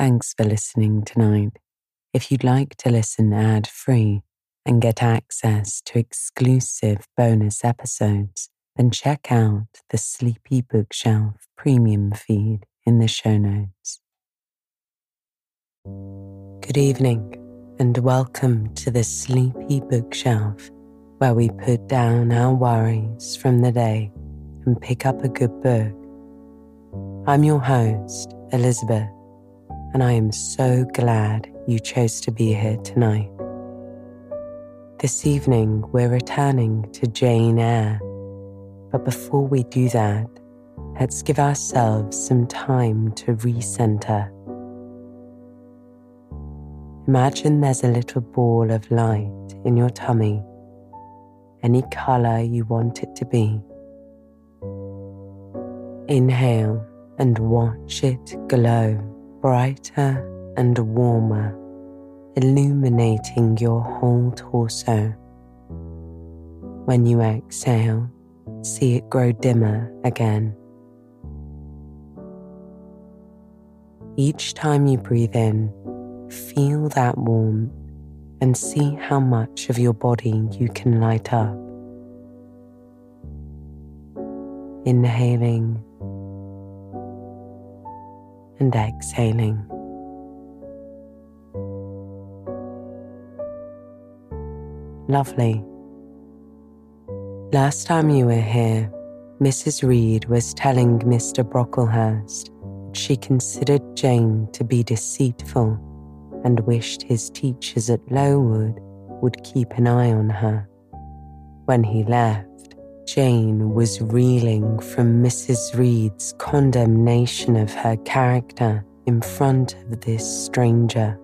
Thanks for listening tonight. If you'd like to listen ad free and get access to exclusive bonus episodes, then check out the Sleepy Bookshelf premium feed in the show notes. Good evening, and welcome to the Sleepy Bookshelf, where we put down our worries from the day and pick up a good book. I'm your host, Elizabeth and I am so glad you chose to be here tonight. This evening, we're returning to Jane Eyre, but before we do that, let's give ourselves some time to recenter. Imagine there's a little ball of light in your tummy, any color you want it to be. Inhale and watch it glow brighter and warmer, illuminating your whole torso. When you exhale, see it grow dimmer again. Each time you breathe in, feel that warmth and see how much of your body you can light up. Inhaling and exhaling. Lovely. Last time you were here, Mrs. Reed was telling Mr. Brocklehurst that she considered Jane to be deceitful and wished his teachers at Lowood would keep an eye on her. When he left, Jane was reeling from Mrs. Reed's condemnation of her character in front of this stranger.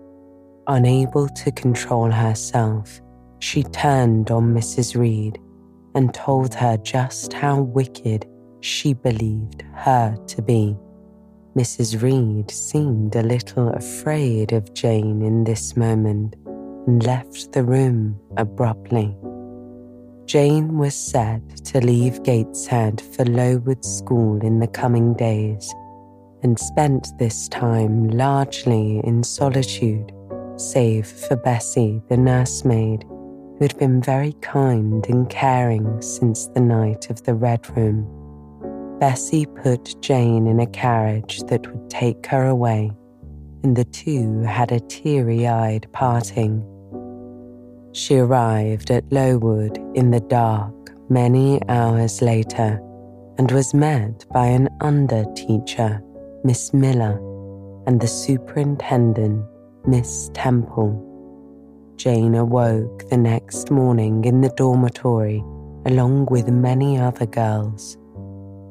Unable to control herself, she turned on Mrs. Reed and told her just how wicked she believed her to be. Mrs. Reed seemed a little afraid of Jane in this moment and left the room abruptly. Jane was set to leave Gateshead for Lowood School in the coming days and spent this time largely in solitude, save for Bessie, the nursemaid, who had been very kind and caring since the night of the Red Room. Bessie put Jane in a carriage that would take her away, and the two had a teary eyed parting she arrived at Lowood in the dark many hours later and was met by an under teacher, Miss Miller, and the superintendent, Miss Temple. Jane awoke the next morning in the dormitory along with many other girls.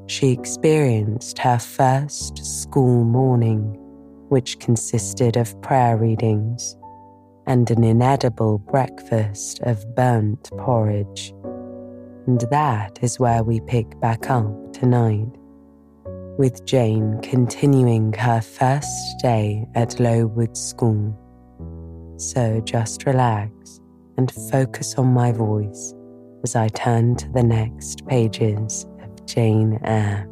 She experienced her first school morning, which consisted of prayer readings and an inedible breakfast of burnt porridge. And that is where we pick back up tonight, with Jane continuing her first day at Lowood School. So just relax and focus on my voice as I turn to the next pages of Jane Eyre.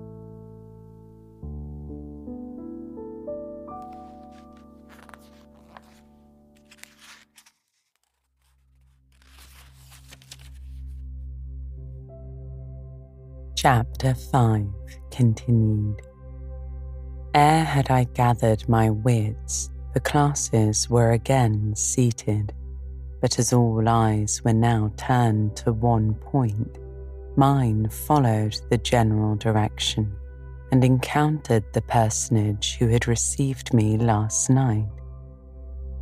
Chapter 5 continued. Ere had I gathered my wits, the classes were again seated, but as all eyes were now turned to one point, mine followed the general direction and encountered the personage who had received me last night.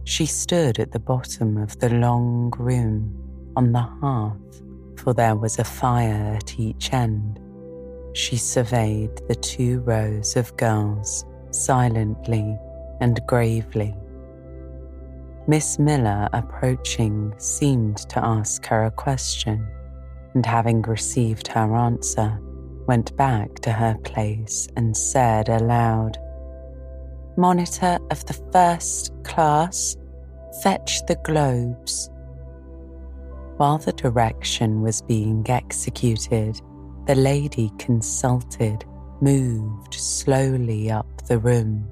She stood at the bottom of the long room on the hearth, for there was a fire at each end she surveyed the two rows of girls silently and gravely. Miss Miller, approaching, seemed to ask her a question, and having received her answer, went back to her place and said aloud, Monitor of the first class, fetch the globes. While the direction was being executed, the lady consulted moved slowly up the room.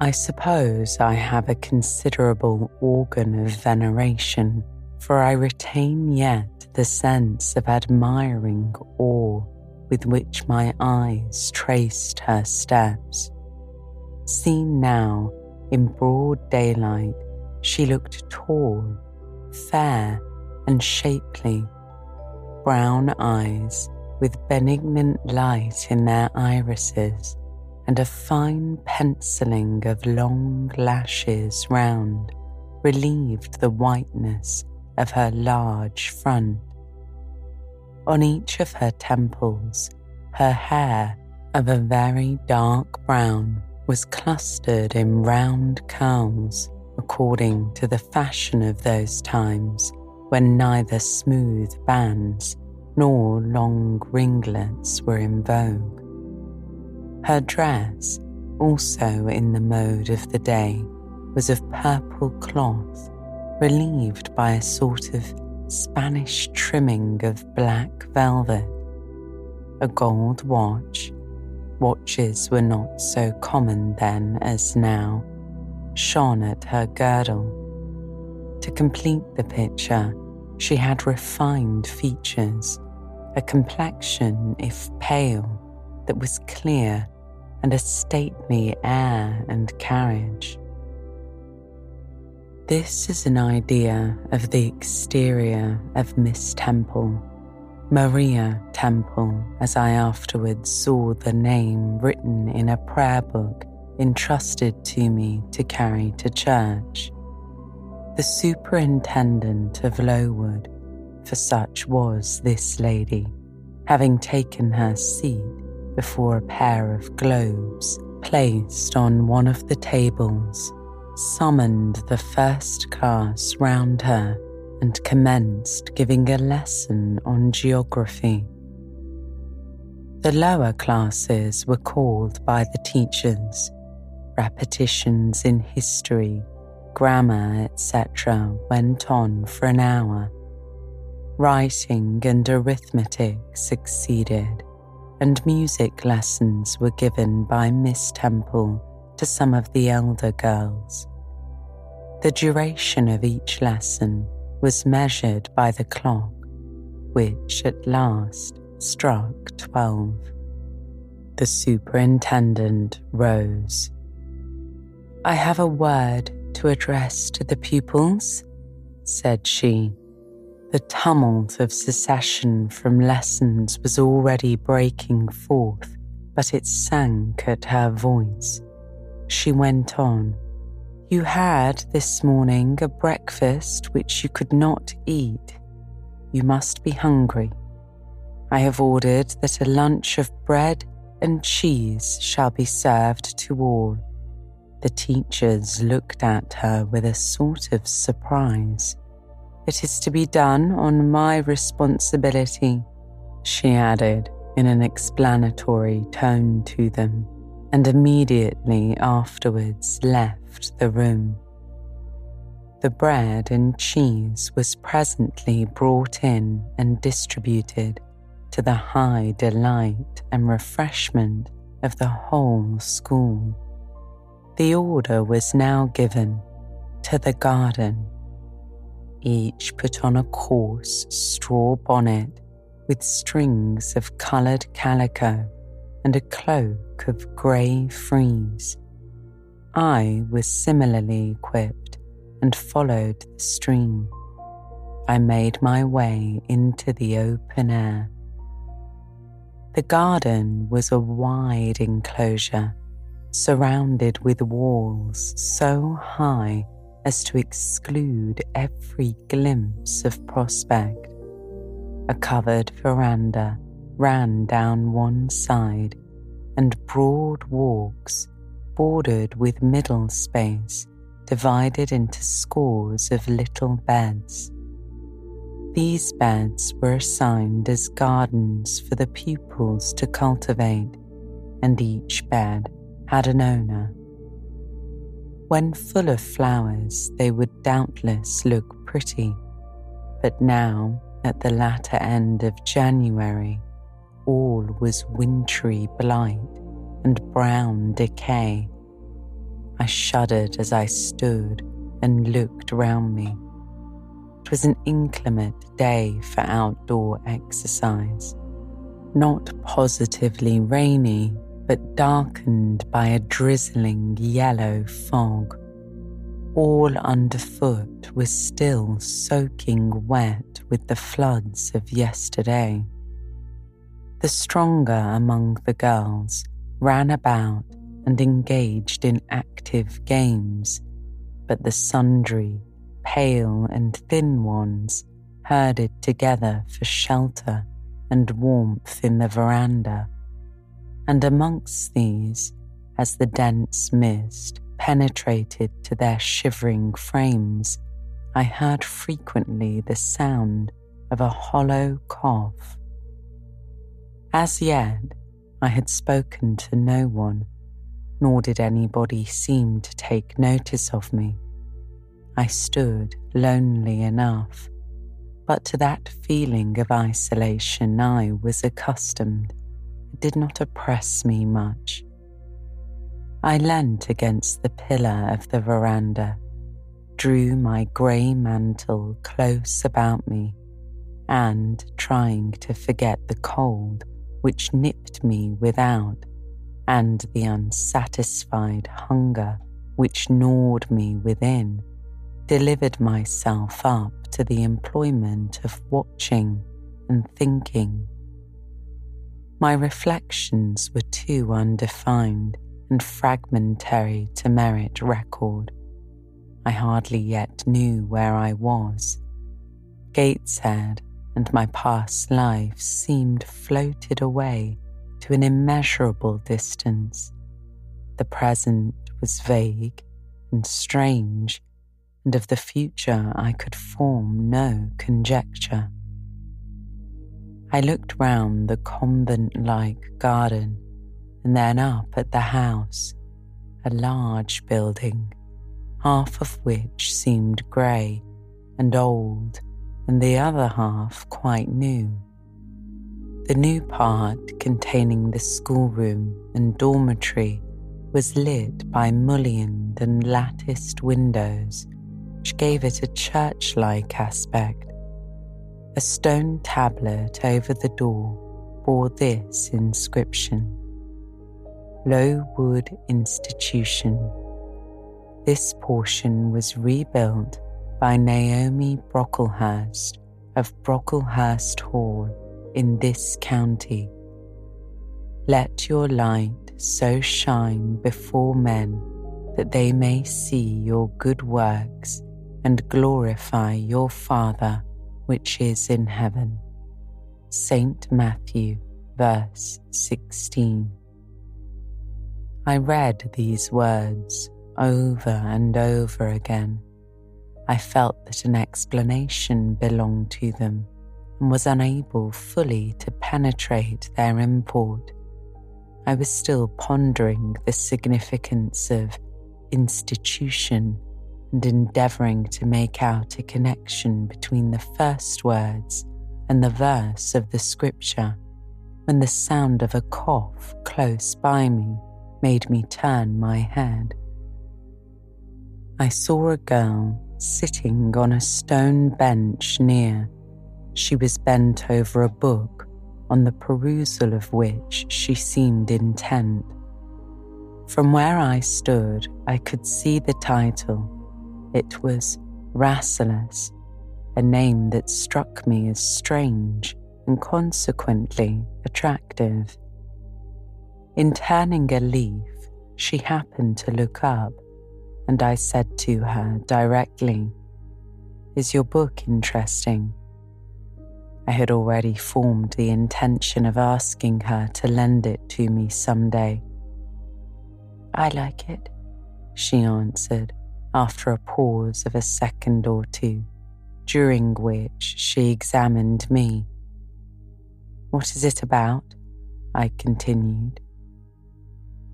I suppose I have a considerable organ of veneration, for I retain yet the sense of admiring awe with which my eyes traced her steps. Seen now in broad daylight, she looked tall, fair, and shapely, brown eyes with benignant light in their irises, and a fine penciling of long lashes round relieved the whiteness of her large front. On each of her temples, her hair of a very dark brown was clustered in round curls according to the fashion of those times when neither smooth bands nor long ringlets were in vogue. Her dress, also in the mode of the day, was of purple cloth, relieved by a sort of Spanish trimming of black velvet. A gold watch, watches were not so common then as now, shone at her girdle. To complete the picture, she had refined features, a complexion, if pale, that was clear, and a stately air and carriage. This is an idea of the exterior of Miss Temple, Maria Temple, as I afterwards saw the name written in a prayer book entrusted to me to carry to church the superintendent of Lowood, for such was this lady, having taken her seat before a pair of globes placed on one of the tables, summoned the first class round her and commenced giving a lesson on geography. The lower classes were called by the teachers repetitions in history grammar, etc., went on for an hour. Writing and arithmetic succeeded, and music lessons were given by Miss Temple to some of the elder girls. The duration of each lesson was measured by the clock, which at last struck twelve. The superintendent rose. I have a word to address to the pupils, said she. The tumult of secession from lessons was already breaking forth, but it sank at her voice. She went on. You had this morning a breakfast which you could not eat. You must be hungry. I have ordered that a lunch of bread and cheese shall be served to all. The teachers looked at her with a sort of surprise. It is to be done on my responsibility, she added in an explanatory tone to them, and immediately afterwards left the room. The bread and cheese was presently brought in and distributed to the high delight and refreshment of the whole school. The order was now given to the garden. Each put on a coarse straw bonnet with strings of coloured calico and a cloak of grey frieze. I was similarly equipped and followed the stream. I made my way into the open air. The garden was a wide enclosure surrounded with walls so high as to exclude every glimpse of prospect. A covered veranda ran down one side, and broad walks, bordered with middle space, divided into scores of little beds. These beds were assigned as gardens for the pupils to cultivate, and each bed had an owner. When full of flowers, they would doubtless look pretty, but now, at the latter end of January, all was wintry blight and brown decay. I shuddered as I stood and looked round me. It was an inclement day for outdoor exercise. Not positively rainy, but darkened by a drizzling yellow fog. All underfoot was still soaking wet with the floods of yesterday. The stronger among the girls ran about and engaged in active games, but the sundry, pale and thin ones herded together for shelter and warmth in the veranda. And amongst these, as the dense mist penetrated to their shivering frames, I heard frequently the sound of a hollow cough. As yet, I had spoken to no one, nor did anybody seem to take notice of me. I stood lonely enough, but to that feeling of isolation I was accustomed. Did not oppress me much. I leant against the pillar of the veranda, drew my grey mantle close about me, and, trying to forget the cold which nipped me without, and the unsatisfied hunger which gnawed me within, delivered myself up to the employment of watching and thinking. My reflections were too undefined and fragmentary to merit record. I hardly yet knew where I was. Gateshead and my past life seemed floated away to an immeasurable distance. The present was vague and strange, and of the future I could form no conjecture. I looked round the convent like garden and then up at the house, a large building, half of which seemed grey and old, and the other half quite new. The new part, containing the schoolroom and dormitory, was lit by mullioned and latticed windows, which gave it a church like aspect. A stone tablet over the door bore this inscription Lowood Institution. This portion was rebuilt by Naomi Brocklehurst of Brocklehurst Hall in this county. Let your light so shine before men that they may see your good works and glorify your Father which is in heaven. St. Matthew, verse 16. I read these words over and over again. I felt that an explanation belonged to them and was unable fully to penetrate their import. I was still pondering the significance of institution and endeavouring to make out a connection between the first words and the verse of the scripture when the sound of a cough close by me made me turn my head. I saw a girl sitting on a stone bench near. She was bent over a book, on the perusal of which she seemed intent. From where I stood, I could see the title. It was Rasselas, a name that struck me as strange and consequently attractive. In turning a leaf, she happened to look up, and I said to her directly, Is your book interesting? I had already formed the intention of asking her to lend it to me some day. I like it, she answered after a pause of a second or two, during which she examined me. What is it about? I continued.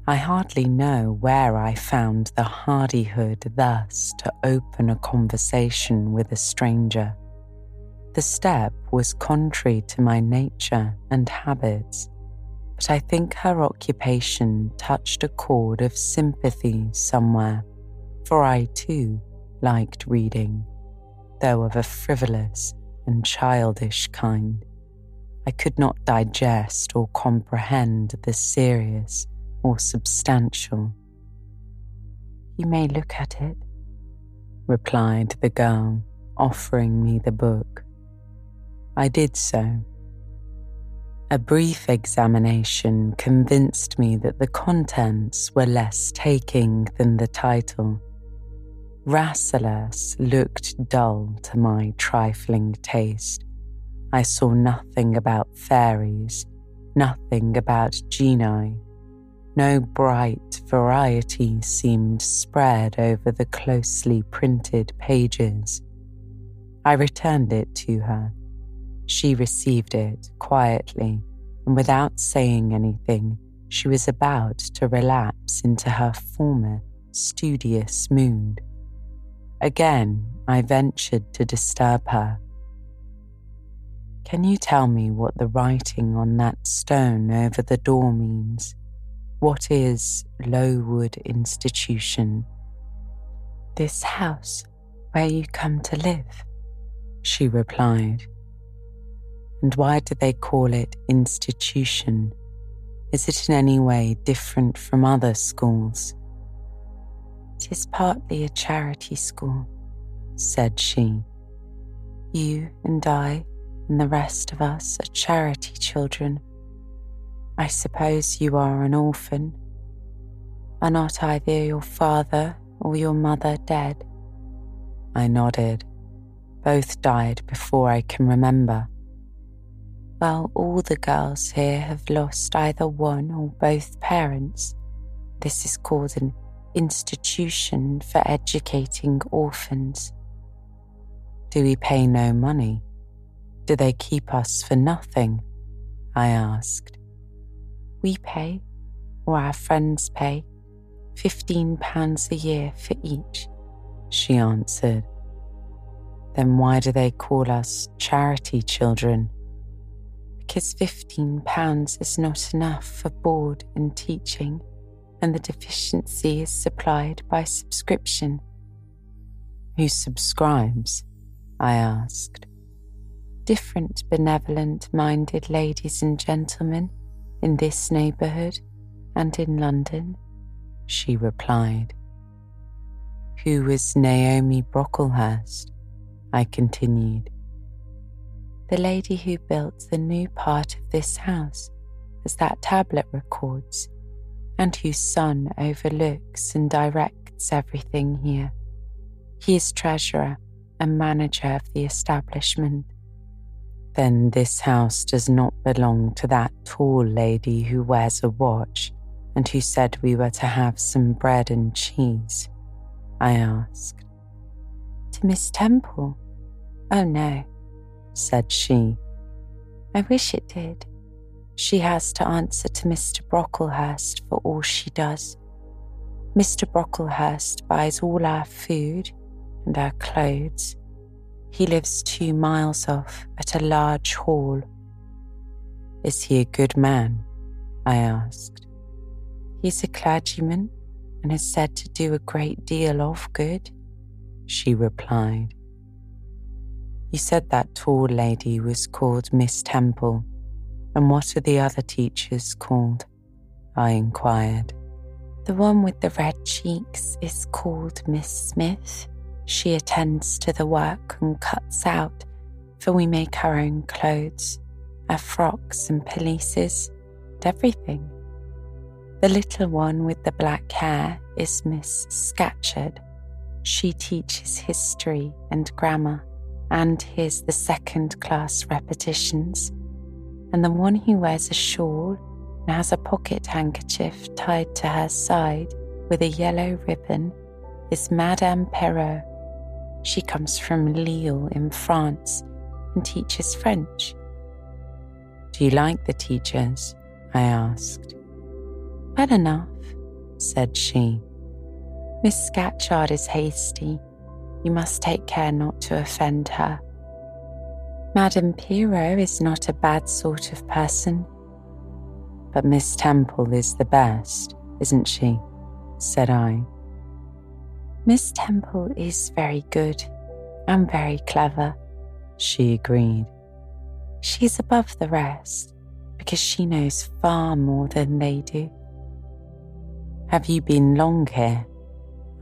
I hardly know where I found the hardihood thus to open a conversation with a stranger. The step was contrary to my nature and habits. but I think her occupation touched a chord of sympathy somewhere, for I too liked reading, though of a frivolous and childish kind. I could not digest or comprehend the serious or substantial. You may look at it, replied the girl, offering me the book. I did so. A brief examination convinced me that the contents were less taking than the title. Rasselas looked dull to my trifling taste. I saw nothing about fairies, nothing about genii. No bright variety seemed spread over the closely printed pages. I returned it to her. She received it quietly, and without saying anything, she was about to relapse into her former studious mood. Again, I ventured to disturb her. Can you tell me what the writing on that stone over the door means? What is Lowood Institution? This house where you come to live, she replied. And why do they call it institution? Is it in any way different from other schools? It is partly a charity school, said she. You and I and the rest of us are charity children. I suppose you are an orphan. Are not either your father or your mother dead? I nodded. Both died before I can remember. Well, all the girls here have lost either one or both parents. This is called an institution for educating orphans. Do we pay no money? Do they keep us for nothing? I asked. We pay, or our friends pay, £15 a year for each, she answered. Then why do they call us charity children? Because £15 is not enough for board and teaching and the deficiency is supplied by subscription. Who subscribes? I asked. Different benevolent minded ladies and gentlemen in this neighbourhood and in London, she replied. Who was Naomi Brocklehurst? I continued. The lady who built the new part of this house, as that tablet records, and whose son overlooks and directs everything here. He is treasurer and manager of the establishment. Then this house does not belong to that tall lady who wears a watch and who said we were to have some bread and cheese? I asked. To Miss Temple? Oh no, said she. I wish it did. She has to answer to Mr. Brocklehurst for all she does. Mr. Brocklehurst buys all our food and our clothes. He lives two miles off at a large hall. Is he a good man? I asked. He's a clergyman and is said to do a great deal of good, she replied. You said that tall lady was called Miss Temple. And what are the other teachers called? I inquired. The one with the red cheeks is called Miss Smith. She attends to the work and cuts out, for we make our own clothes, our frocks and pelisses, and everything. The little one with the black hair is Miss Scatcherd. She teaches history and grammar and hears the second class repetitions and the one who wears a shawl and has a pocket handkerchief tied to her side with a yellow ribbon is Madame Pierrot. She comes from Lille in France and teaches French. Do you like the teachers? I asked. Well enough, said she. Miss Scatcherd is hasty. You must take care not to offend her. Madame Pierrot is not a bad sort of person. But Miss Temple is the best, isn't she? said I. Miss Temple is very good and very clever, she agreed. She's above the rest because she knows far more than they do. Have you been long here?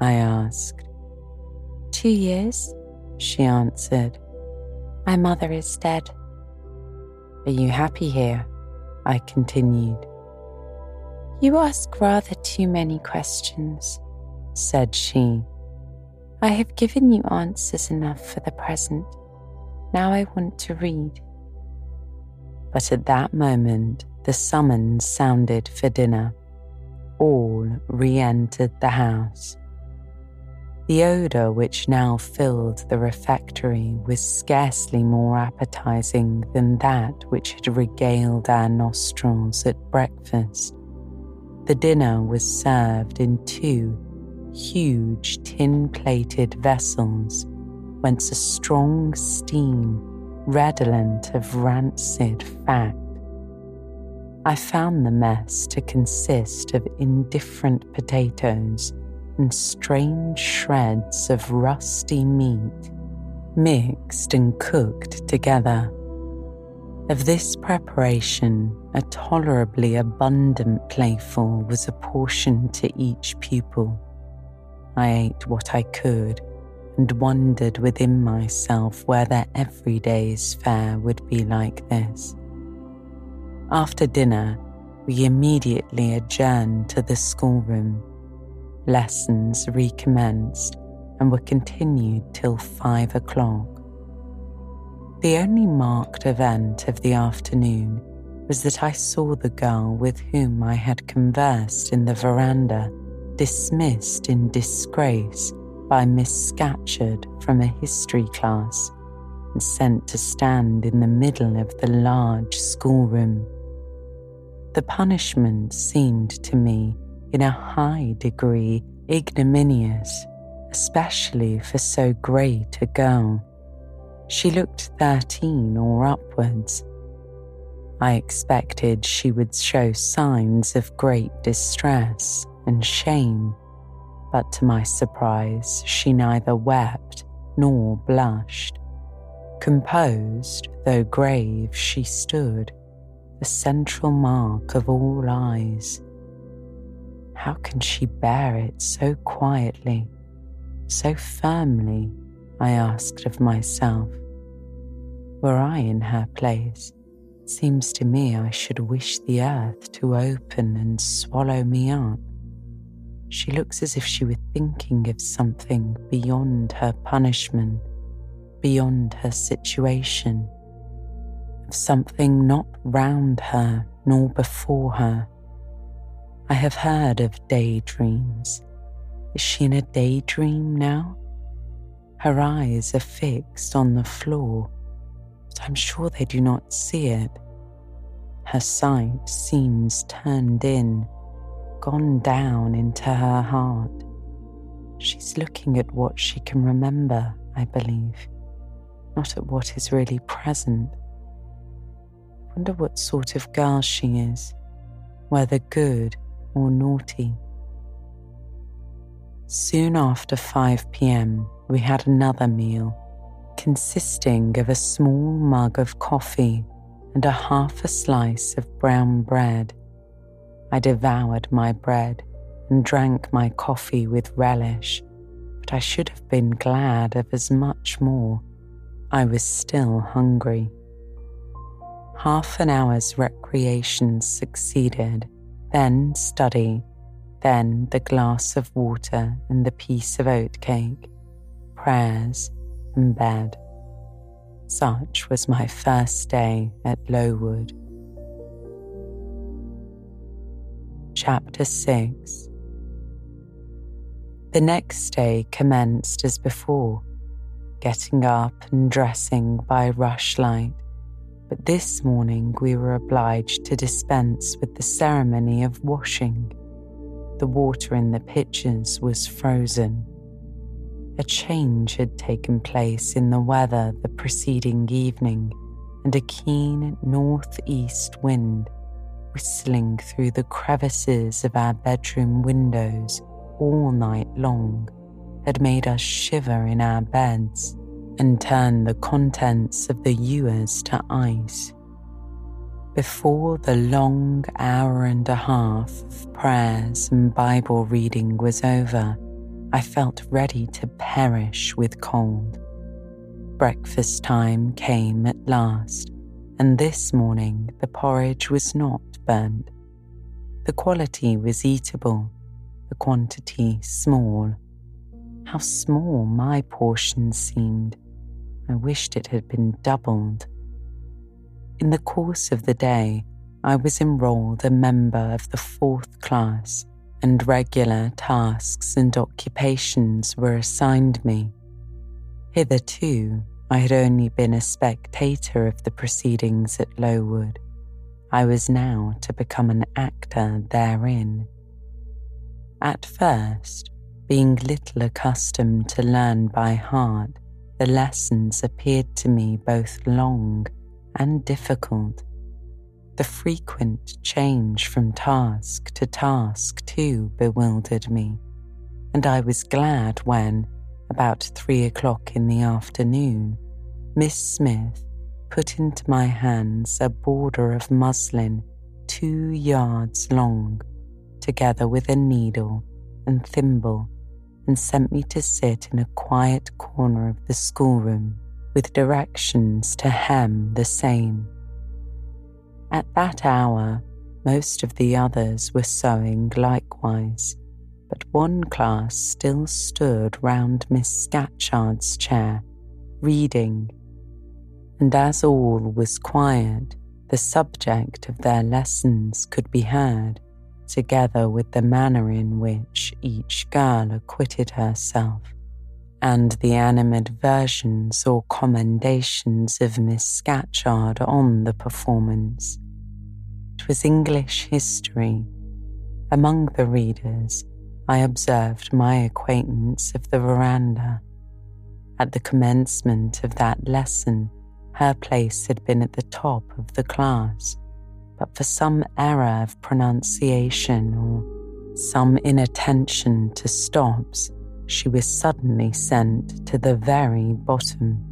I asked. Two years, she answered. My mother is dead. Are you happy here? I continued. You ask rather too many questions, said she. I have given you answers enough for the present. Now I want to read. But at that moment, the summons sounded for dinner. All re entered the house. The odour which now filled the refectory was scarcely more appetizing than that which had regaled our nostrils at breakfast. The dinner was served in two huge tin plated vessels, whence a strong steam, redolent of rancid fat. I found the mess to consist of indifferent potatoes and strange shreds of rusty meat, mixed and cooked together. Of this preparation, a tolerably abundant playful was apportioned to each pupil. I ate what I could and wondered within myself whether every day's fare would be like this. After dinner, we immediately adjourned to the schoolroom lessons recommenced and were continued till five o'clock. The only marked event of the afternoon was that I saw the girl with whom I had conversed in the veranda dismissed in disgrace by Miss Scatcherd from a history class and sent to stand in the middle of the large schoolroom. The punishment seemed to me in a high degree ignominious, especially for so great a girl. She looked thirteen or upwards. I expected she would show signs of great distress and shame, but to my surprise, she neither wept nor blushed. Composed, though grave, she stood, the central mark of all eyes. How can she bear it so quietly, so firmly? I asked of myself. Were I in her place, seems to me I should wish the earth to open and swallow me up. She looks as if she were thinking of something beyond her punishment, beyond her situation, of something not round her nor before her I have heard of daydreams. Is she in a daydream now? Her eyes are fixed on the floor, but I'm sure they do not see it. Her sight seems turned in, gone down into her heart. She's looking at what she can remember, I believe, not at what is really present. I wonder what sort of girl she is, whether good or naughty. Soon after 5 pm, we had another meal consisting of a small mug of coffee and a half a slice of brown bread. I devoured my bread and drank my coffee with relish, but I should have been glad of as much more. I was still hungry. Half an hour's recreation succeeded then study, then the glass of water and the piece of oatcake, prayers and bed. Such was my first day at Lowood. Chapter 6 The next day commenced as before, getting up and dressing by rushlight but this morning we were obliged to dispense with the ceremony of washing. The water in the pitchers was frozen. A change had taken place in the weather the preceding evening, and a keen northeast wind, whistling through the crevices of our bedroom windows all night long had made us shiver in our beds and turn the contents of the ewers to ice. Before the long hour and a half of prayers and Bible reading was over, I felt ready to perish with cold. Breakfast time came at last, and this morning the porridge was not burnt. The quality was eatable, the quantity small. How small my portion seemed. I wished it had been doubled. In the course of the day, I was enrolled a member of the fourth class, and regular tasks and occupations were assigned me. Hitherto, I had only been a spectator of the proceedings at Lowood. I was now to become an actor therein. At first, being little accustomed to learn by heart, the lessons appeared to me both long and difficult. The frequent change from task to task, too, bewildered me, and I was glad when, about three o'clock in the afternoon, Miss Smith put into my hands a border of muslin two yards long, together with a needle and thimble, and sent me to sit in a quiet corner of the schoolroom with directions to hem the same. At that hour, most of the others were sewing likewise, but one class still stood round Miss Scatcherd's chair, reading and as all was quiet, the subject of their lessons could be heard, together with the manner in which each girl acquitted herself, and the animadversions or commendations of Miss Scatcherd on the performance. It was English history. Among the readers, I observed my acquaintance of the veranda. At the commencement of that lesson, her place had been at the top of the class, but for some error of pronunciation or some inattention to stops, she was suddenly sent to the very bottom.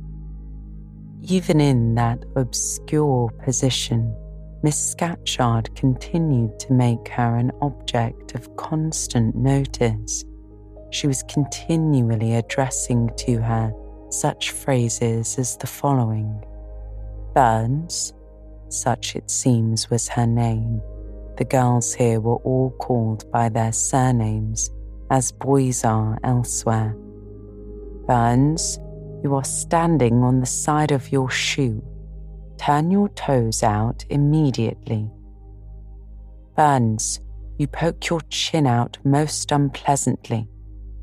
Even in that obscure position, Miss Scatcherd continued to make her an object of constant notice. She was continually addressing to her such phrases as the following Burns, such it seems was her name. The girls here were all called by their surnames, as boys are elsewhere. Burns, you are standing on the side of your shoe. Turn your toes out immediately. Burns, you poke your chin out most unpleasantly.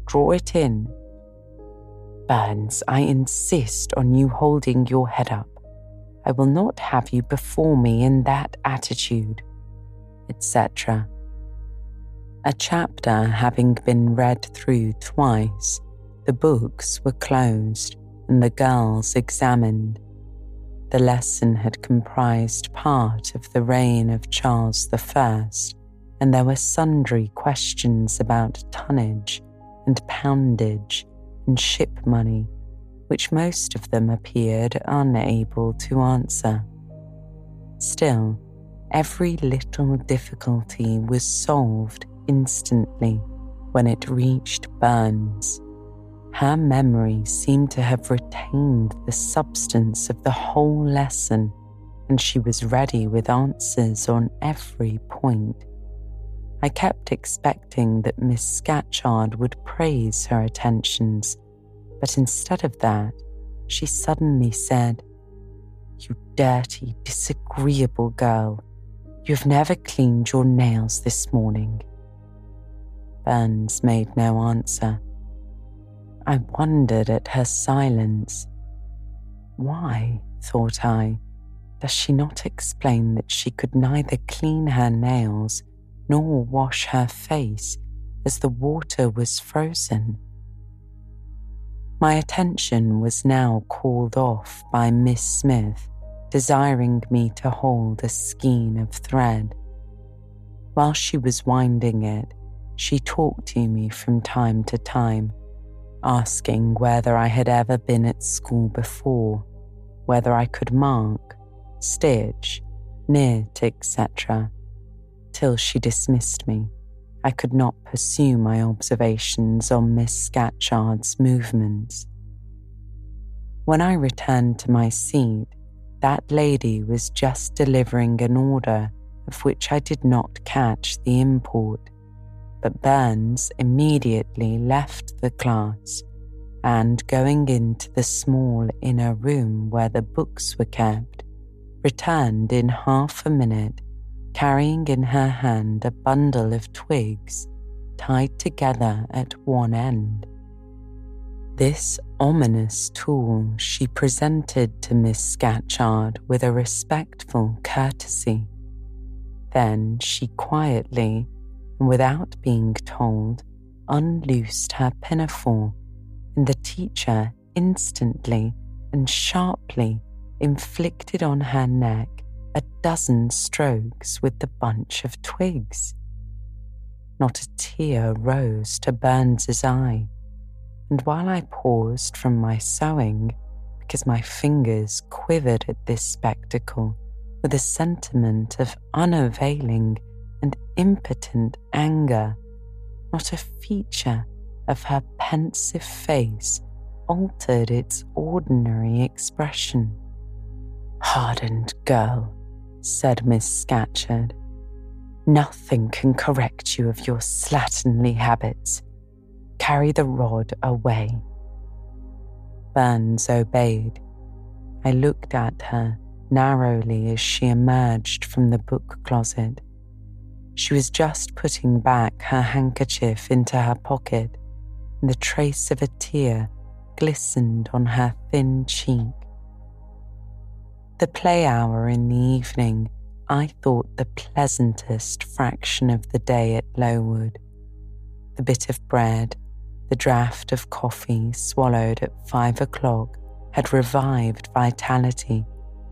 Draw it in. Burns, I insist on you holding your head up. I will not have you before me in that attitude, etc. A chapter having been read through twice, the books were closed and the girls examined. The lesson had comprised part of the reign of Charles I, and there were sundry questions about tonnage and poundage and ship money which most of them appeared unable to answer. Still, every little difficulty was solved instantly when it reached Burns. Her memory seemed to have retained the substance of the whole lesson, and she was ready with answers on every point. I kept expecting that Miss Scatcherd would praise her attentions but instead of that, she suddenly said, You dirty, disagreeable girl, you have never cleaned your nails this morning. Burns made no answer. I wondered at her silence. Why, thought I, does she not explain that she could neither clean her nails nor wash her face as the water was frozen? My attention was now called off by Miss Smith, desiring me to hold a skein of thread. While she was winding it, she talked to me from time to time, asking whether I had ever been at school before, whether I could mark, stitch, knit, etc., till she dismissed me. I could not pursue my observations on Miss Scatcherd's movements. When I returned to my seat, that lady was just delivering an order of which I did not catch the import. But Burns immediately left the class and, going into the small inner room where the books were kept, returned in half a minute carrying in her hand a bundle of twigs tied together at one end. This ominous tool she presented to Miss Scatcherd with a respectful courtesy. Then she quietly, and without being told, unloosed her pinafore, and the teacher instantly and sharply inflicted on her neck a dozen strokes with the bunch of twigs. Not a tear rose to Burns's eye, and while I paused from my sewing because my fingers quivered at this spectacle with a sentiment of unavailing and impotent anger, not a feature of her pensive face altered its ordinary expression. Hardened girl, said Miss Scatcherd. Nothing can correct you of your slatternly habits. Carry the rod away. Burns obeyed. I looked at her narrowly as she emerged from the book closet. She was just putting back her handkerchief into her pocket, and the trace of a tear glistened on her thin cheek. The play hour in the evening I thought the pleasantest fraction of the day at Lowood. The bit of bread, the draught of coffee swallowed at five o'clock had revived vitality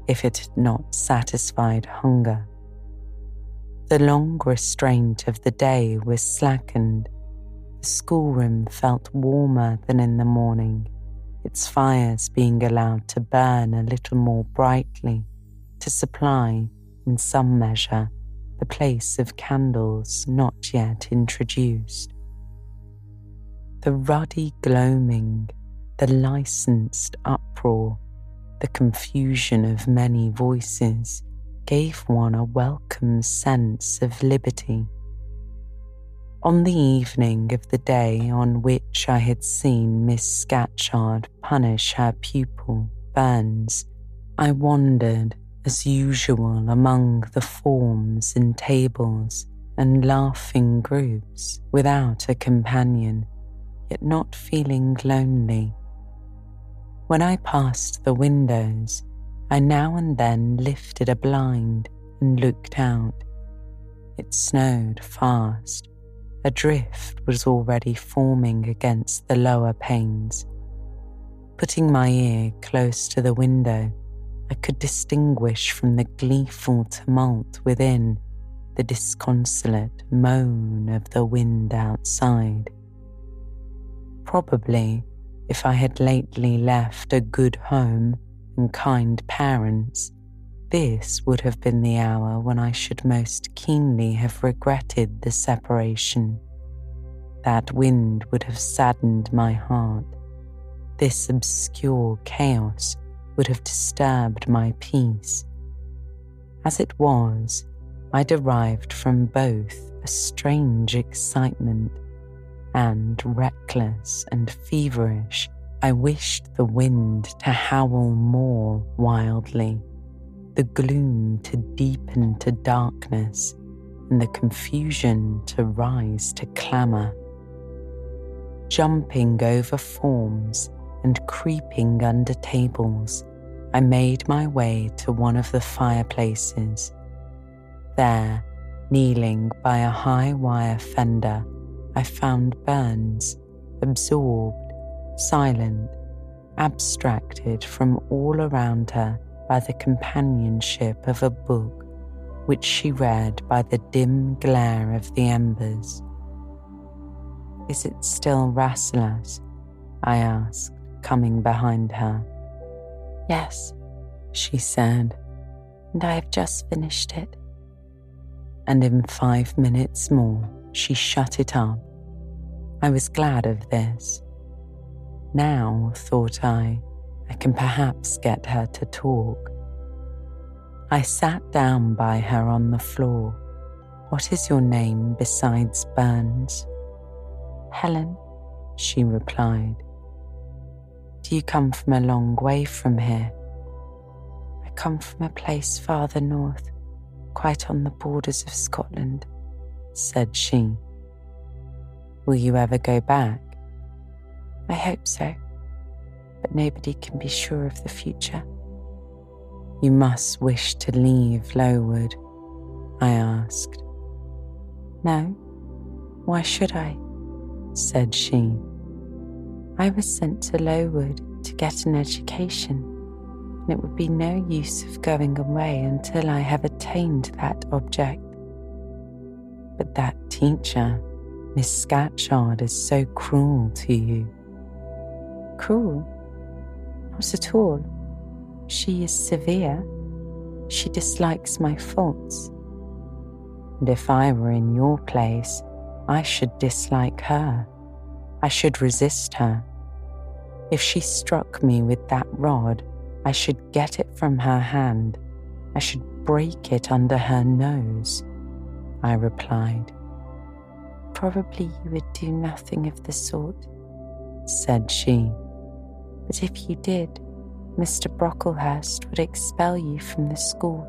if it had not satisfied hunger. The long restraint of the day was slackened. The schoolroom felt warmer than in the morning its fires being allowed to burn a little more brightly to supply, in some measure, the place of candles not yet introduced. The ruddy gloaming, the licensed uproar, the confusion of many voices gave one a welcome sense of liberty. On the evening of the day on which I had seen Miss Scatcherd punish her pupil, Burns, I wandered, as usual, among the forms and tables and laughing groups without a companion, yet not feeling lonely. When I passed the windows, I now and then lifted a blind and looked out. It snowed fast a drift was already forming against the lower panes. Putting my ear close to the window, I could distinguish from the gleeful tumult within the disconsolate moan of the wind outside. Probably, if I had lately left a good home and kind parents, this would have been the hour when I should most keenly have regretted the separation. That wind would have saddened my heart. This obscure chaos would have disturbed my peace. As it was, I derived from both a strange excitement and, reckless and feverish, I wished the wind to howl more wildly the gloom to deepen to darkness, and the confusion to rise to clamour. Jumping over forms and creeping under tables, I made my way to one of the fireplaces. There, kneeling by a high wire fender, I found Burns, absorbed, silent, abstracted from all around her by the companionship of a book which she read by the dim glare of the embers. Is it still Rasselas? I asked, coming behind her. Yes, she said, and I have just finished it. And in five minutes more, she shut it up. I was glad of this. Now, thought I, I can perhaps get her to talk. I sat down by her on the floor. What is your name besides Burns? Helen, she replied. Do you come from a long way from here? I come from a place farther north, quite on the borders of Scotland, said she. Will you ever go back? I hope so, but nobody can be sure of the future. You must wish to leave Lowood, I asked. No, why should I? said she. I was sent to Lowood to get an education, and it would be no use of going away until I have attained that object. But that teacher, Miss Scatcherd, is so cruel to you. Cruel? Not at all. She is severe. She dislikes my faults. And if I were in your place, I should dislike her. I should resist her. If she struck me with that rod, I should get it from her hand. I should break it under her nose. I replied. Probably you would do nothing of the sort, said she. But if you did, Mr. Brocklehurst would expel you from the school.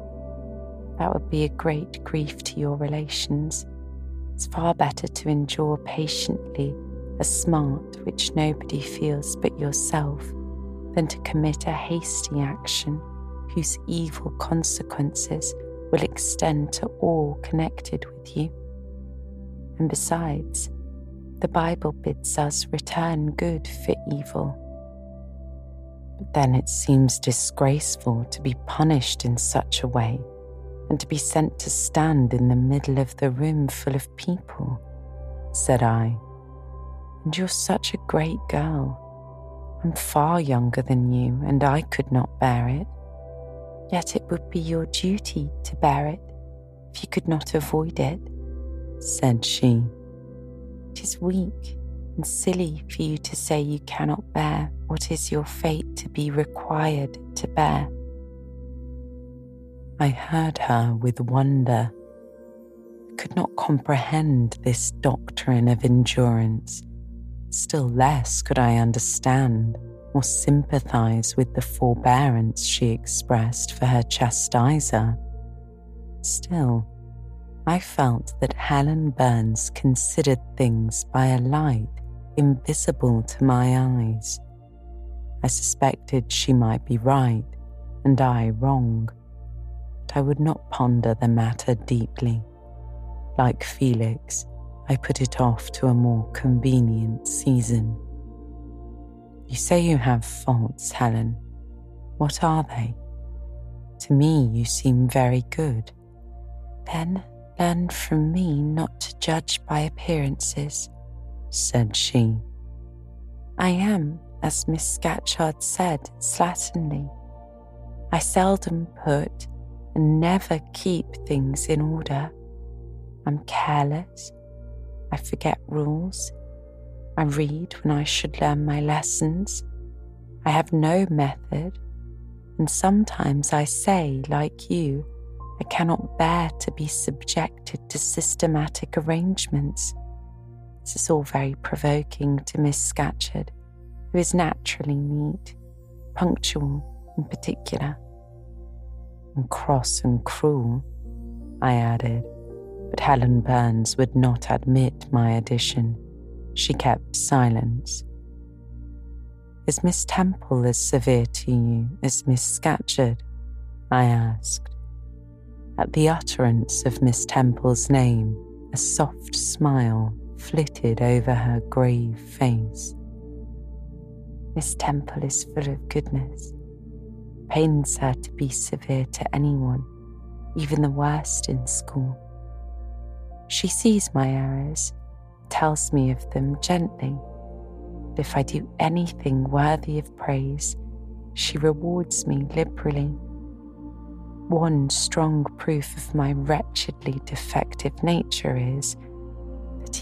That would be a great grief to your relations. It's far better to endure patiently a smart which nobody feels but yourself than to commit a hasty action whose evil consequences will extend to all connected with you. And besides, the Bible bids us return good for evil then it seems disgraceful to be punished in such a way and to be sent to stand in the middle of the room full of people, said I. And you're such a great girl. I'm far younger than you, and I could not bear it. Yet it would be your duty to bear it if you could not avoid it, said she. It is weak and silly for you to say you cannot bear what is your fate to be required to bear. I heard her with wonder. Could not comprehend this doctrine of endurance. Still less could I understand or sympathize with the forbearance she expressed for her chastiser. Still, I felt that Helen Burns considered things by a light invisible to my eyes. I suspected she might be right and I wrong, but I would not ponder the matter deeply. Like Felix, I put it off to a more convenient season. You say you have faults, Helen. What are they? To me, you seem very good. Then learn from me not to judge by appearances, said she. I am as Miss Scatcherd said slatternly. I seldom put and never keep things in order. I'm careless. I forget rules. I read when I should learn my lessons. I have no method. And sometimes I say, like you, I cannot bear to be subjected to systematic arrangements. Is all very provoking to Miss Scatcherd, who is naturally neat, punctual in particular. And cross and cruel, I added, but Helen Burns would not admit my addition. She kept silence. Is Miss Temple as severe to you as Miss Scatcherd? I asked. At the utterance of Miss Temple's name, a soft smile flitted over her grave face. Miss Temple is full of goodness, pains her to be severe to anyone, even the worst in school. She sees my errors, tells me of them gently. If I do anything worthy of praise, she rewards me liberally. One strong proof of my wretchedly defective nature is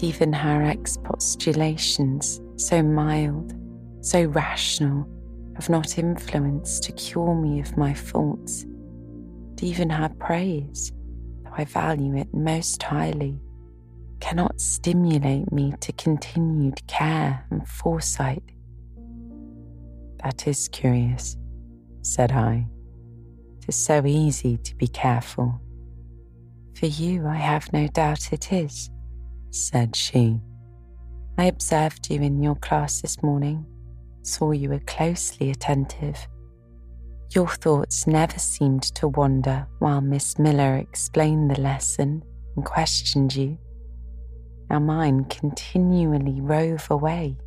even her expostulations, so mild, so rational, have not influenced to cure me of my faults. And even her praise, though I value it most highly, cannot stimulate me to continued care and foresight. That is curious, said I. It is so easy to be careful. For you, I have no doubt it is, said she. I observed you in your class this morning, saw you were closely attentive. Your thoughts never seemed to wander while Miss Miller explained the lesson and questioned you. Now mine continually rove away.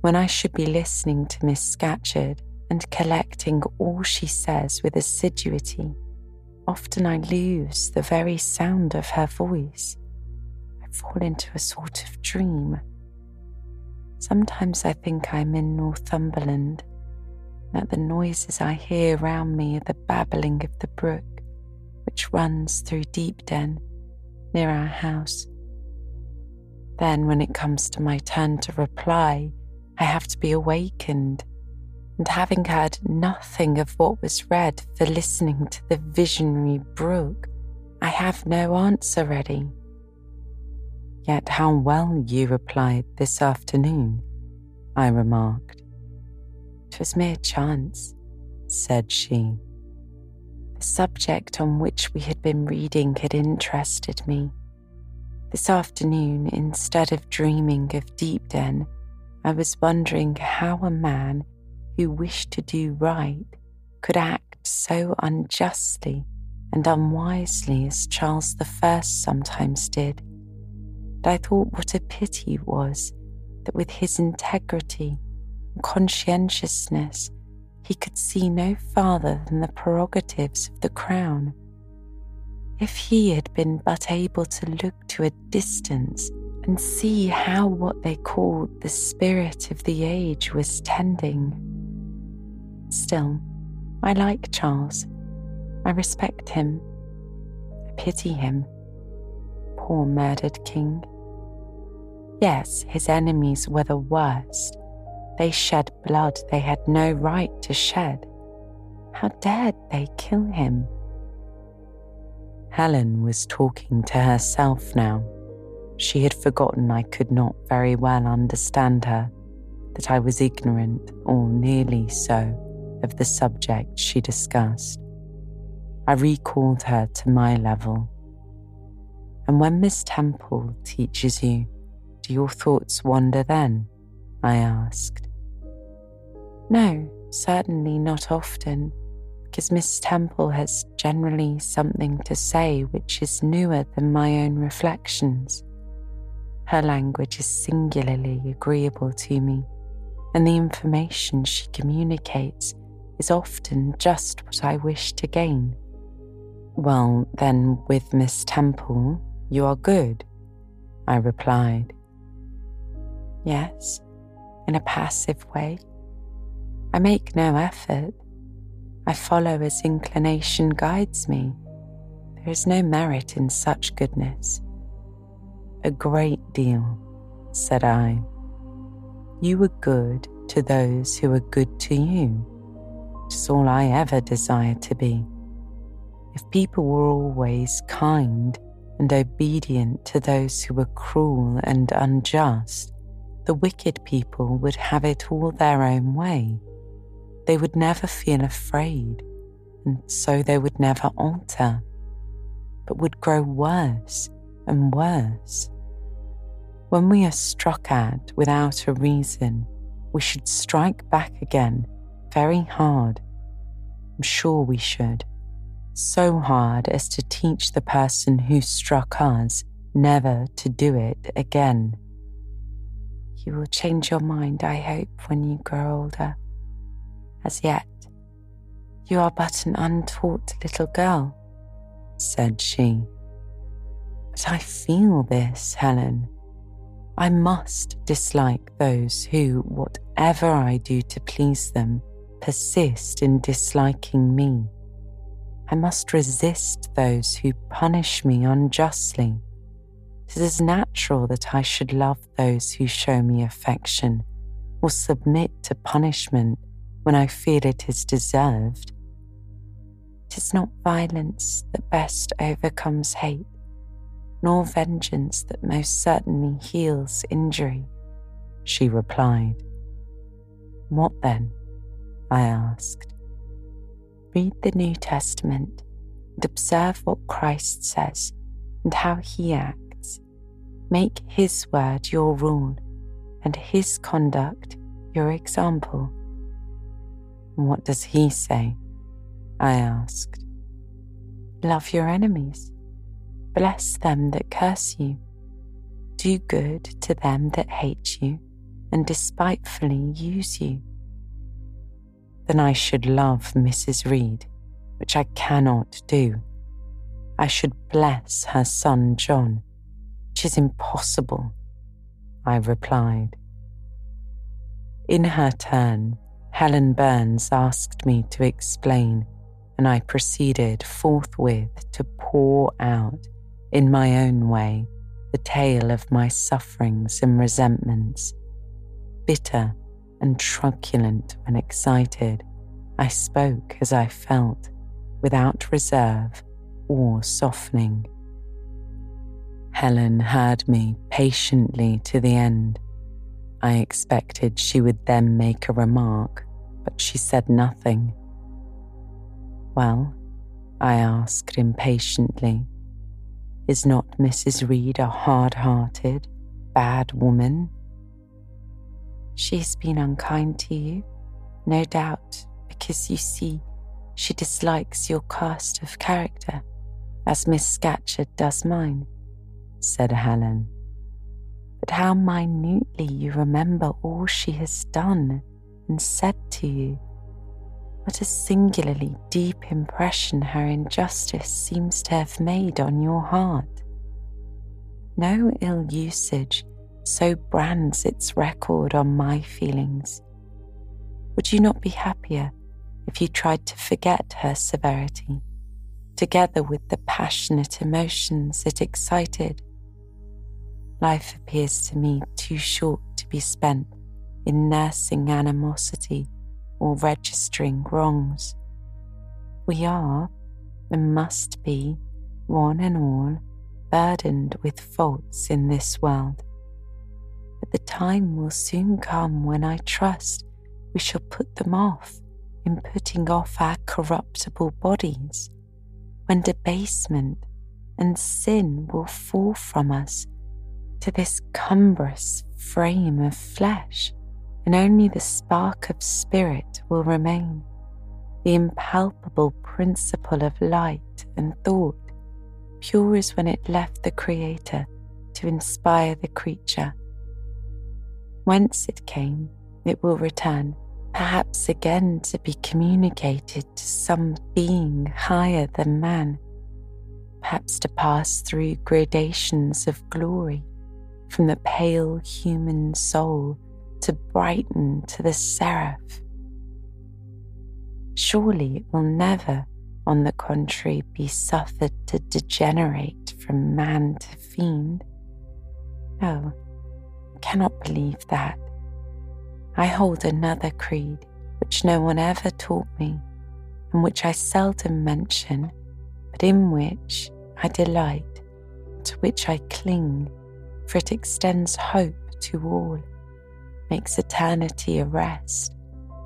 When I should be listening to Miss Scatcherd and collecting all she says with assiduity, often I lose the very sound of her voice fall into a sort of dream. Sometimes I think I'm in Northumberland, and that the noises I hear round me are the babbling of the brook which runs through Deepden near our house. Then, when it comes to my turn to reply, I have to be awakened, and having heard nothing of what was read for listening to the visionary brook, I have no answer ready. Yet how well you replied this afternoon, I remarked. "'Twas mere chance, said she. The subject on which we had been reading had interested me. This afternoon, instead of dreaming of Deepden, I was wondering how a man who wished to do right could act so unjustly and unwisely as Charles I sometimes did. I thought what a pity it was that with his integrity and conscientiousness, he could see no farther than the prerogatives of the crown. If he had been but able to look to a distance and see how what they called the spirit of the age was tending. Still, I like Charles. I respect him. I pity him. Poor murdered king. Yes, his enemies were the worst. They shed blood they had no right to shed. How dared they kill him? Helen was talking to herself now. She had forgotten I could not very well understand her, that I was ignorant, or nearly so, of the subject she discussed. I recalled her to my level. And when Miss Temple teaches you, do your thoughts wander then? I asked. No, certainly not often, because Miss Temple has generally something to say which is newer than my own reflections. Her language is singularly agreeable to me, and the information she communicates is often just what I wish to gain. Well, then, with Miss Temple, you are good, I replied. Yes, in a passive way. I make no effort. I follow as inclination guides me. There is no merit in such goodness. A great deal, said I. You were good to those who were good to you. It is all I ever desired to be. If people were always kind and obedient to those who were cruel and unjust, the wicked people would have it all their own way. They would never feel afraid, and so they would never alter, but would grow worse and worse. When we are struck at without a reason, we should strike back again very hard. I'm sure we should. So hard as to teach the person who struck us never to do it again. You will change your mind, I hope, when you grow older. As yet, you are but an untaught little girl. said she. But I feel this, Helen. I must dislike those who, whatever I do to please them, persist in disliking me. I must resist those who punish me unjustly. It is natural that I should love those who show me affection or submit to punishment when I feel it is deserved. It is not violence that best overcomes hate, nor vengeance that most certainly heals injury, she replied. What then? I asked. Read the New Testament and observe what Christ says and how he acts. Make his word your rule and his conduct your example. What does he say? I asked. Love your enemies. Bless them that curse you. Do good to them that hate you and despitefully use you then I should love Mrs. Reed, which I cannot do. I should bless her son John, which is impossible, I replied. In her turn, Helen Burns asked me to explain, and I proceeded forthwith to pour out, in my own way, the tale of my sufferings and resentments, bitter and truculent when excited, I spoke as I felt, without reserve or softening. Helen heard me patiently to the end. I expected she would then make a remark, but she said nothing. Well, I asked impatiently, is not Mrs. Reed a hard hearted, bad woman? She's been unkind to you, no doubt, because you see, she dislikes your cast of character, as Miss Scatcherd does mine, said Helen. But how minutely you remember all she has done and said to you. What a singularly deep impression her injustice seems to have made on your heart. No ill usage so brands its record on my feelings. Would you not be happier if you tried to forget her severity, together with the passionate emotions it excited? Life appears to me too short to be spent in nursing animosity or registering wrongs. We are, and must be, one and all, burdened with faults in this world but the time will soon come when I trust we shall put them off in putting off our corruptible bodies, when debasement and sin will fall from us to this cumbrous frame of flesh, and only the spark of spirit will remain, the impalpable principle of light and thought, pure as when it left the Creator to inspire the creature Whence it came, it will return, perhaps again to be communicated to some being higher than man, perhaps to pass through gradations of glory from the pale human soul to brighten to the seraph. Surely it will never, on the contrary, be suffered to degenerate from man to fiend. No cannot believe that. I hold another creed which no one ever taught me, and which I seldom mention, but in which I delight, to which I cling, for it extends hope to all, makes eternity a rest,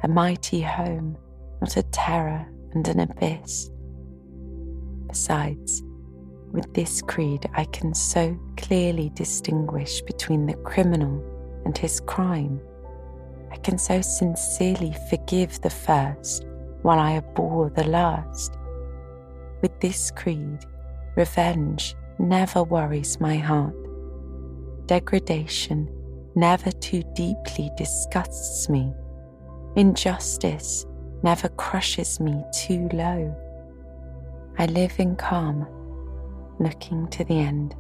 a mighty home, not a terror and an abyss. Besides, with this creed, I can so clearly distinguish between the criminal and his crime. I can so sincerely forgive the first while I abhor the last. With this creed, revenge never worries my heart. Degradation never too deeply disgusts me. Injustice never crushes me too low. I live in calm looking to the end.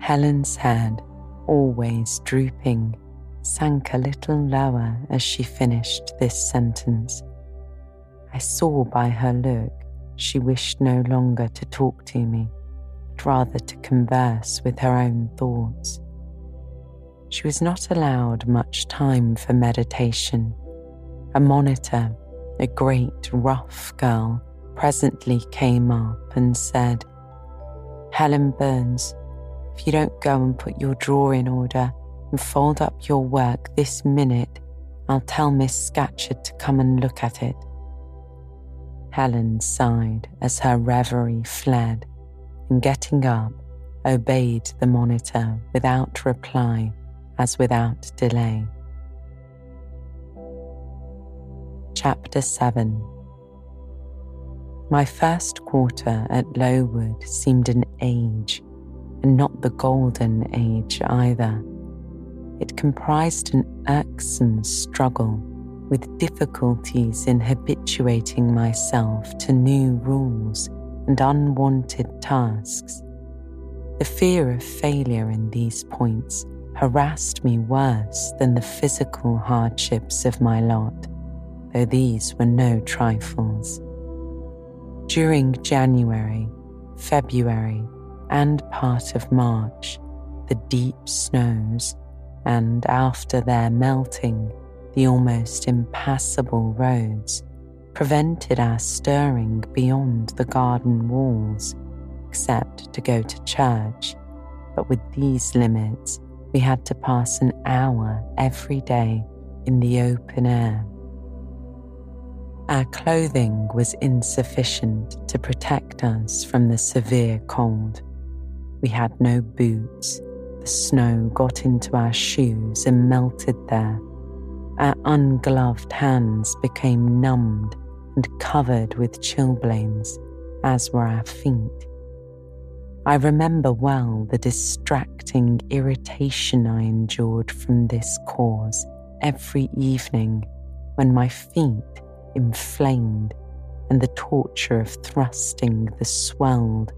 Helen's head, always drooping, sank a little lower as she finished this sentence. I saw by her look she wished no longer to talk to me, but rather to converse with her own thoughts. She was not allowed much time for meditation. A monitor, a great rough girl, presently came up and said, Helen Burns, if you don't go and put your drawer in order and fold up your work this minute, I'll tell Miss Scatcherd to come and look at it. Helen sighed as her reverie fled, and getting up, obeyed the monitor without reply as without delay. Chapter 7 My first quarter at Lowood seemed an age, and not the golden age either. It comprised an irksome struggle with difficulties in habituating myself to new rules and unwanted tasks. The fear of failure in these points harassed me worse than the physical hardships of my lot, though these were no trifles. During January, February, and part of March, the deep snows, and after their melting, the almost impassable roads prevented our stirring beyond the garden walls, except to go to church. But with these limits, we had to pass an hour every day in the open air. Our clothing was insufficient to protect us from the severe cold. We had no boots. The snow got into our shoes and melted there our ungloved hands became numbed and covered with chilblains, as were our feet. I remember well the distracting irritation I endured from this cause every evening when my feet inflamed and the torture of thrusting the swelled,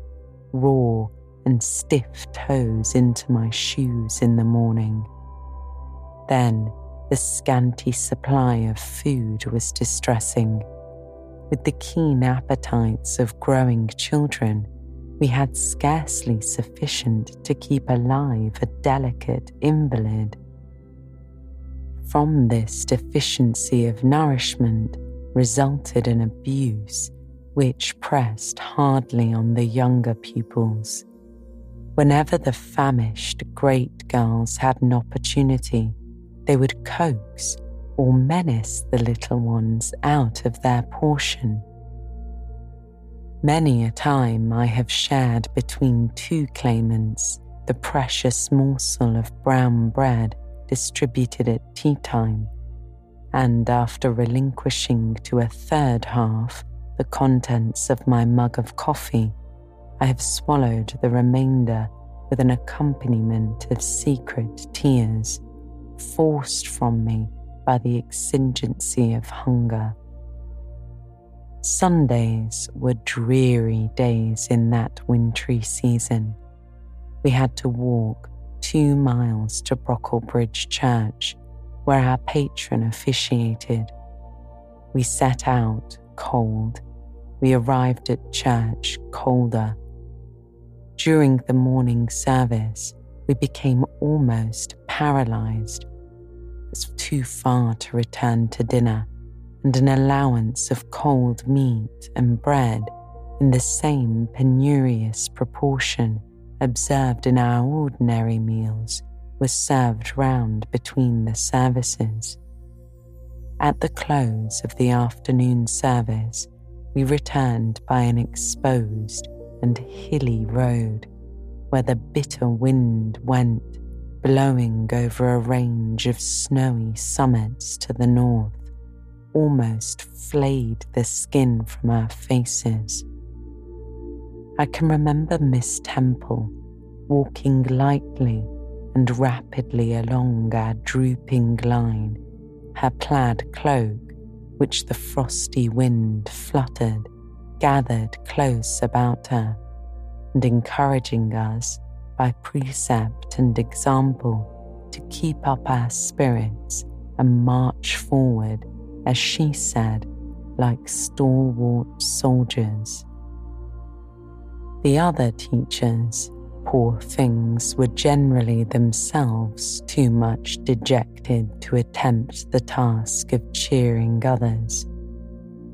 raw, and stiff toes into my shoes in the morning. Then the scanty supply of food was distressing. With the keen appetites of growing children, we had scarcely sufficient to keep alive a delicate invalid. From this deficiency of nourishment resulted in abuse which pressed hardly on the younger pupils. Whenever the famished great girls had an opportunity, they would coax or menace the little ones out of their portion. Many a time I have shared between two claimants the precious morsel of brown bread distributed at tea time, and after relinquishing to a third half the contents of my mug of coffee, I have swallowed the remainder with an accompaniment of secret tears forced from me by the exigency of hunger. Sundays were dreary days in that wintry season. We had to walk two miles to Brocklebridge Church, where our patron officiated. We set out cold. We arrived at church colder. During the morning service, we became almost paralyzed. It was too far to return to dinner, and an allowance of cold meat and bread in the same penurious proportion observed in our ordinary meals was served round between the services. At the close of the afternoon service, we returned by an exposed and hilly road where the bitter wind went blowing over a range of snowy summits to the north, almost flayed the skin from our faces. I can remember Miss Temple walking lightly and rapidly along our drooping line, her plaid cloak, which the frosty wind fluttered, gathered close about her and encouraging us by precept and example to keep up our spirits and march forward, as she said, like stalwart soldiers. The other teachers, poor things, were generally themselves too much dejected to attempt the task of cheering others.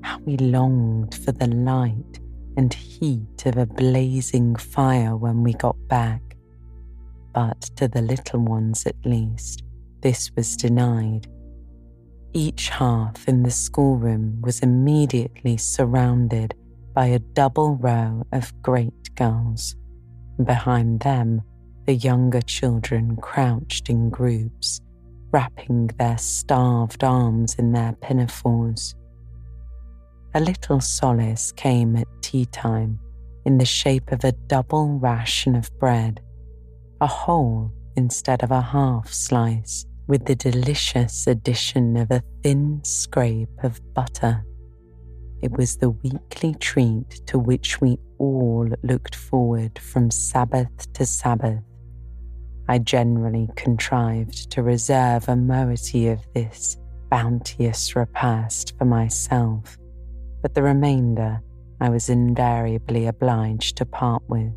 How we longed for the light and heat of a blazing fire when we got back. But to the little ones at least, this was denied. Each half in the schoolroom was immediately surrounded by a double row of great girls. Behind them, the younger children crouched in groups, wrapping their starved arms in their pinafores. A little solace came at tea time in the shape of a double ration of bread, a whole instead of a half slice, with the delicious addition of a thin scrape of butter. It was the weekly treat to which we all looked forward from Sabbath to Sabbath. I generally contrived to reserve a moiety of this bounteous repast for myself but the remainder I was invariably obliged to part with.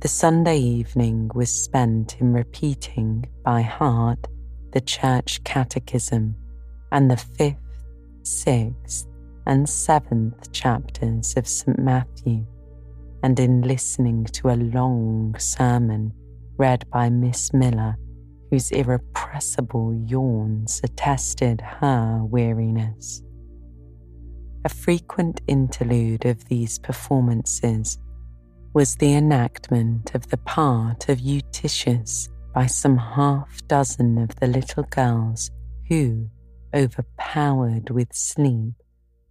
The Sunday evening was spent in repeating by heart the church catechism and the fifth, sixth, and seventh chapters of St. Matthew, and in listening to a long sermon read by Miss Miller, whose irrepressible yawns attested her weariness. A frequent interlude of these performances was the enactment of the part of Eutychus by some half dozen of the little girls who, overpowered with sleep,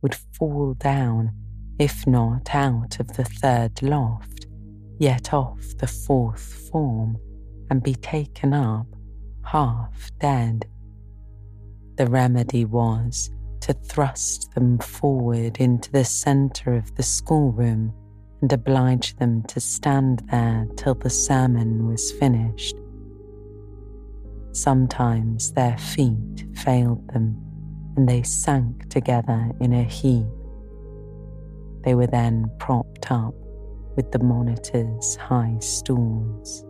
would fall down, if not out of the third loft, yet off the fourth form, and be taken up half dead. The remedy was to thrust them forward into the centre of the schoolroom and oblige them to stand there till the sermon was finished. Sometimes their feet failed them and they sank together in a heap. They were then propped up with the monitor's high stools.